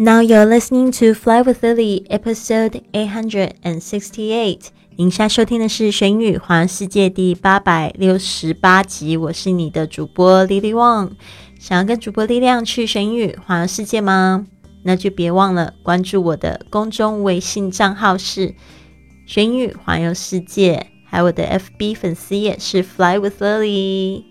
Now you're listening to Fly with Lily, episode eight hundred and sixty-eight. 您现在收听的是《玄宇环游世界》第八百六十八集。我是你的主播 Lily Wang。想要跟主播力量去玄宇环游世界吗？那就别忘了关注我的公众微信账号是“玄宇环游世界”，还有我的 FB 粉丝页是 “Fly with Lily”。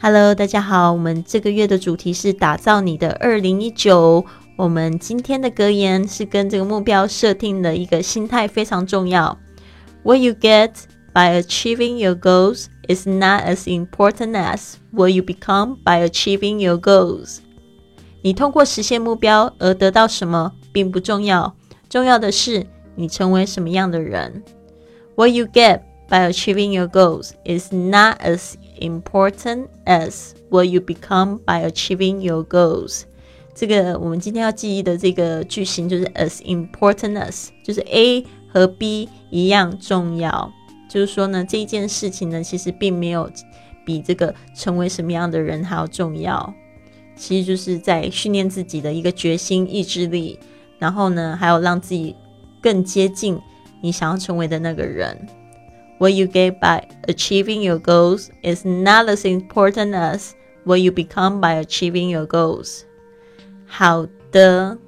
Hello，大家好，我们这个月的主题是打造你的二零一九。我们今天的格言是跟这个目标设定的一个心态非常重要。What you get by achieving your goals is not as important as what you become by achieving your goals。你通过实现目标而得到什么并不重要，重要的是你成为什么样的人。What you get by achieving your goals is not as important as what you become by achieving your goals。 这个我们今天要记忆的这个句型就是 as important as，就是 A 和 B 一样重要。就是说呢，这一件事情呢，其实并没有比这个成为什么样的人还要重要。其实就是在训练自己的一个决心、意志力，然后呢，还有让自己更接近你想要成为的那个人。What you get by achieving your goals is not as important as what you become by achieving your goals. 好的，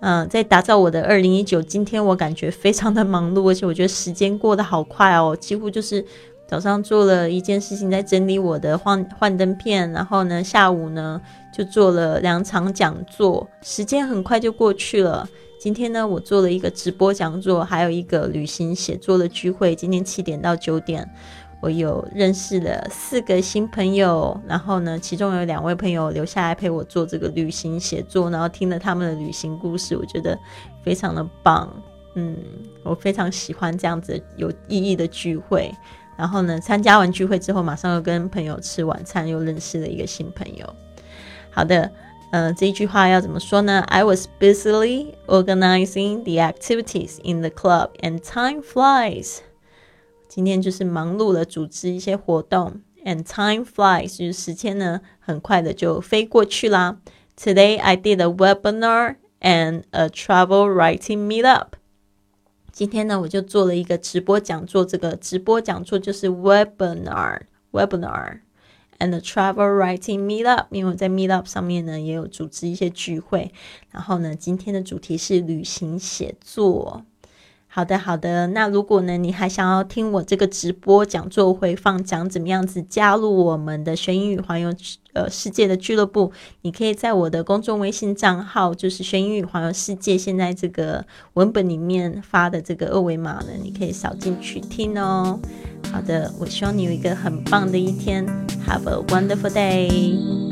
嗯，在打造我的二零一九。今天我感觉非常的忙碌，而且我觉得时间过得好快哦，几乎就是早上做了一件事情，在整理我的幻幻灯片，然后呢，下午呢就做了两场讲座，时间很快就过去了。今天呢，我做了一个直播讲座，还有一个旅行写作的聚会，今天七点到九点。我有认识了四个新朋友，然后呢，其中有两位朋友留下来陪我做这个旅行写作，然后听了他们的旅行故事，我觉得非常的棒。嗯，我非常喜欢这样子有意义的聚会。然后呢，参加完聚会之后，马上又跟朋友吃晚餐，又认识了一个新朋友。好的，呃，这一句话要怎么说呢？I was busily organizing the activities in the club, and time flies. 今天就是忙碌的组织一些活动，and time flies，就是时间呢很快的就飞过去啦。Today I did a webinar and a travel writing meetup。今天呢我就做了一个直播讲座，这个直播讲座就是 webinar，webinar and a travel writing meetup。因为我在 meetup 上面呢也有组织一些聚会，然后呢今天的主题是旅行写作。好的，好的。那如果呢，你还想要听我这个直播讲座回放，讲怎么样子加入我们的学英语环游呃世界的俱乐部，你可以在我的公众微信账号，就是学英语环游世界，现在这个文本里面发的这个二维码呢，你可以扫进去听哦。好的，我希望你有一个很棒的一天，Have a wonderful day。